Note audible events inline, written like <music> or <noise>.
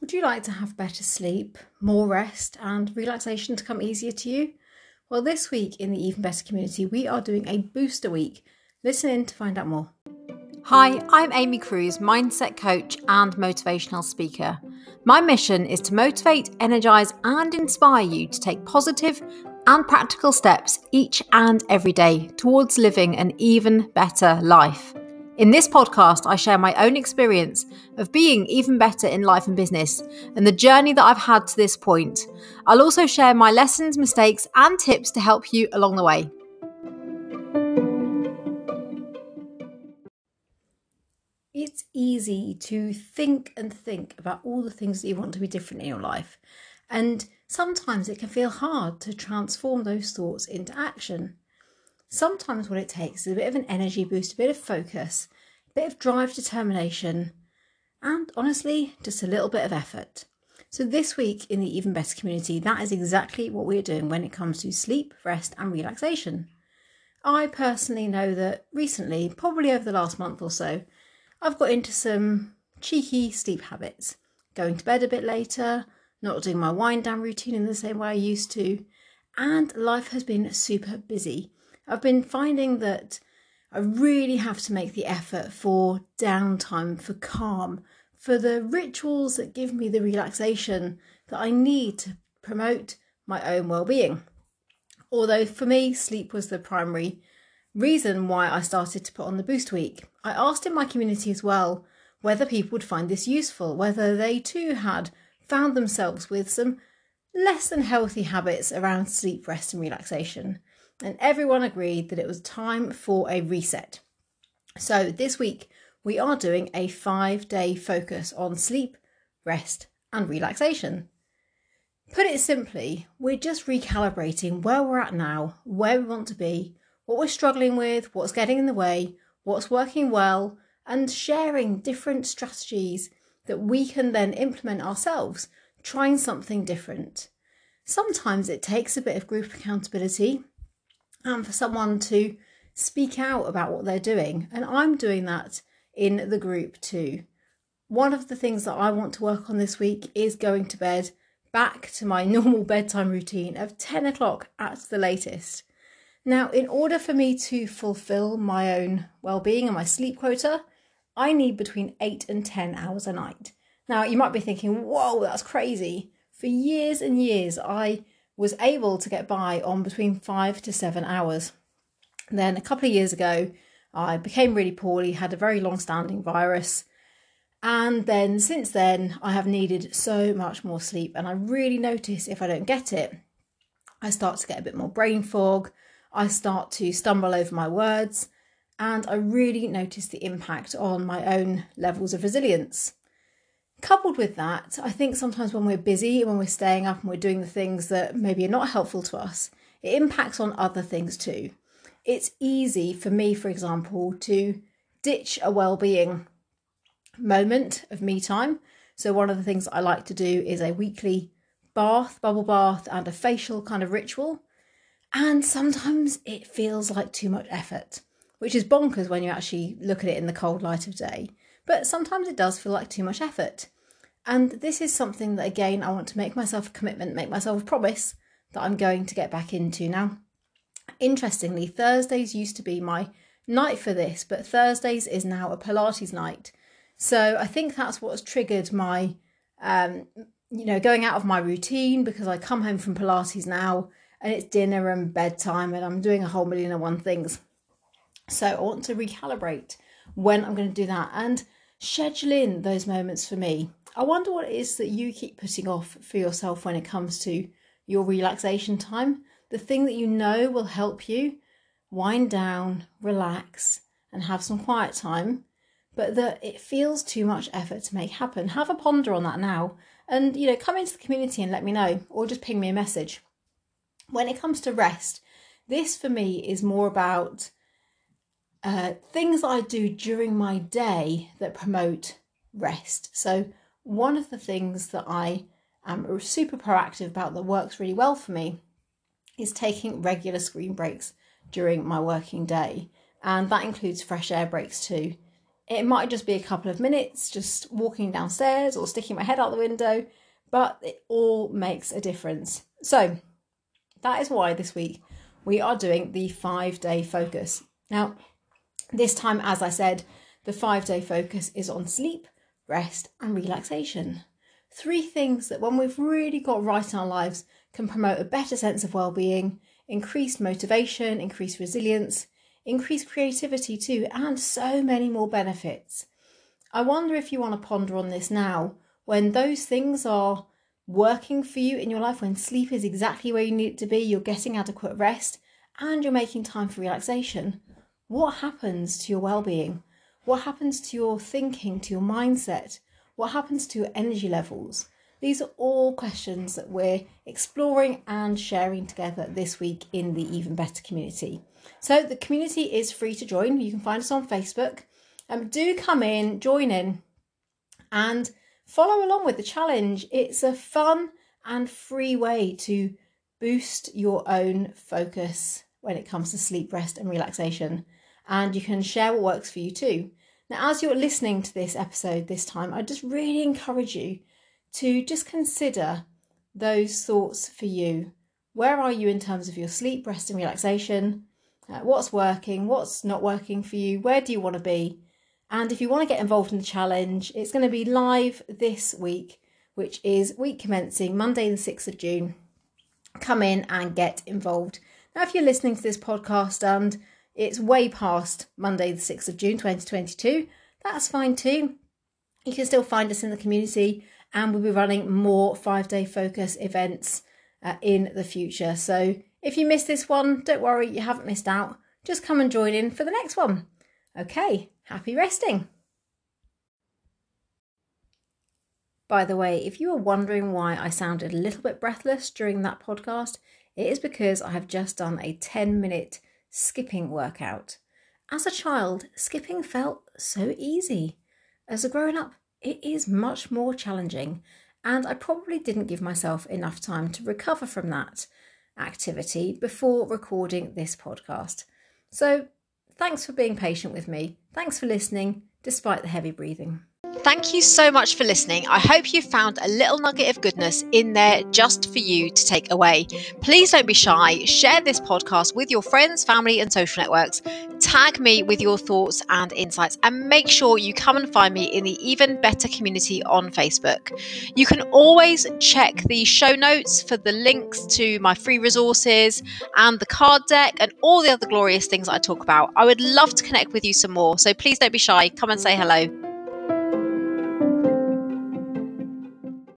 Would you like to have better sleep, more rest, and relaxation to come easier to you? Well, this week in the Even Better community, we are doing a booster week. Listen in to find out more. Hi, I'm Amy Cruz, mindset coach and motivational speaker. My mission is to motivate, energize, and inspire you to take positive and practical steps each and every day towards living an even better life. In this podcast, I share my own experience of being even better in life and business and the journey that I've had to this point. I'll also share my lessons, mistakes, and tips to help you along the way. It's easy to think and think about all the things that you want to be different in your life. And sometimes it can feel hard to transform those thoughts into action. Sometimes what it takes is a bit of an energy boost, a bit of focus, bit of drive, determination, and honestly, just a little bit of effort. So, this week in the Even Better community, that is exactly what we're doing when it comes to sleep, rest, and relaxation. I personally know that recently, probably over the last month or so, I've got into some cheeky sleep habits. Going to bed a bit later, not doing my wind down routine in the same way I used to, and life has been super busy. I've been finding that I really have to make the effort for downtime, for calm, for the rituals that give me the relaxation that I need to promote my own well-being. Although for me, sleep was the primary reason why I started to put on the boost week. I asked in my community as well whether people would find this useful, whether they too had found themselves with some less than healthy habits around sleep, rest, and relaxation and everyone agreed that it was time for a reset. So, this week we are doing a five day focus on sleep, rest, and relaxation. Put it simply, we're just recalibrating where we're at now, where we want to be, what we're struggling with, what's getting in the way, what's working well, and sharing different strategies that we can then implement ourselves, trying something different. Sometimes it takes a bit of group accountability and for someone to speak out about what they're doing. And I'm doing that in the group too. One of the things that I want to work on this week is going to bed back to my <laughs> normal bedtime routine of 10 o'clock at the latest. Now, in order for me to fulfill my own well-being and my sleep quota, I need between 8 and 10 hours a night. Now, you might be thinking, whoa, that's crazy. For years and years, I was able to get by on between five to seven hours. Then a couple of years ago, I became really poorly, had a very long standing virus. And then since then, I have needed so much more sleep. And I really notice if I don't get it, I start to get a bit more brain fog. I start to stumble over my words. And I really notice the impact on my own levels of resilience. Coupled with that, I think sometimes when we're busy, when we're staying up and we're doing the things that maybe are not helpful to us, it impacts on other things too. It's easy for me, for example, to ditch a well-being moment of me time. So one of the things I like to do is a weekly bath, bubble bath, and a facial kind of ritual. And sometimes it feels like too much effort, which is bonkers when you actually look at it in the cold light of day but sometimes it does feel like too much effort. And this is something that, again, I want to make myself a commitment, make myself a promise that I'm going to get back into now. Interestingly, Thursdays used to be my night for this, but Thursdays is now a Pilates night. So I think that's what's triggered my, um, you know, going out of my routine because I come home from Pilates now and it's dinner and bedtime and I'm doing a whole million and one things. So I want to recalibrate when I'm going to do that. And schedule in those moments for me. I wonder what it is that you keep putting off for yourself when it comes to your relaxation time. The thing that you know will help you wind down, relax, and have some quiet time, but that it feels too much effort to make happen. Have a ponder on that now and you know come into the community and let me know or just ping me a message. When it comes to rest, this for me is more about uh, things I do during my day that promote rest. So, one of the things that I am super proactive about that works really well for me is taking regular screen breaks during my working day. And that includes fresh air breaks too. It might just be a couple of minutes, just walking downstairs or sticking my head out the window, but it all makes a difference. So, that is why this week we are doing the five day focus. Now, this time, as I said, the five day focus is on sleep, rest, and relaxation. Three things that, when we've really got right in our lives, can promote a better sense of well being, increased motivation, increased resilience, increased creativity too, and so many more benefits. I wonder if you want to ponder on this now when those things are working for you in your life, when sleep is exactly where you need it to be, you're getting adequate rest, and you're making time for relaxation. What happens to your well being? What happens to your thinking, to your mindset? What happens to your energy levels? These are all questions that we're exploring and sharing together this week in the Even Better community. So, the community is free to join. You can find us on Facebook. Um, do come in, join in, and follow along with the challenge. It's a fun and free way to boost your own focus when it comes to sleep, rest, and relaxation. And you can share what works for you too. Now, as you're listening to this episode this time, I just really encourage you to just consider those thoughts for you. Where are you in terms of your sleep, rest, and relaxation? Uh, what's working? What's not working for you? Where do you want to be? And if you want to get involved in the challenge, it's going to be live this week, which is week commencing Monday, the 6th of June. Come in and get involved. Now, if you're listening to this podcast and it's way past Monday, the 6th of June 2022. That's fine too. You can still find us in the community, and we'll be running more five day focus events uh, in the future. So if you missed this one, don't worry, you haven't missed out. Just come and join in for the next one. Okay, happy resting. By the way, if you are wondering why I sounded a little bit breathless during that podcast, it is because I have just done a 10 minute skipping workout. As a child, skipping felt so easy. As a grown up, it is much more challenging, and I probably didn't give myself enough time to recover from that activity before recording this podcast. So, thanks for being patient with me. Thanks for listening, despite the heavy breathing. Thank you so much for listening. I hope you found a little nugget of goodness in there just for you to take away. Please don't be shy. Share this podcast with your friends, family, and social networks. Tag me with your thoughts and insights, and make sure you come and find me in the Even Better community on Facebook. You can always check the show notes for the links to my free resources and the card deck and all the other glorious things I talk about. I would love to connect with you some more, so please don't be shy. Come and say hello.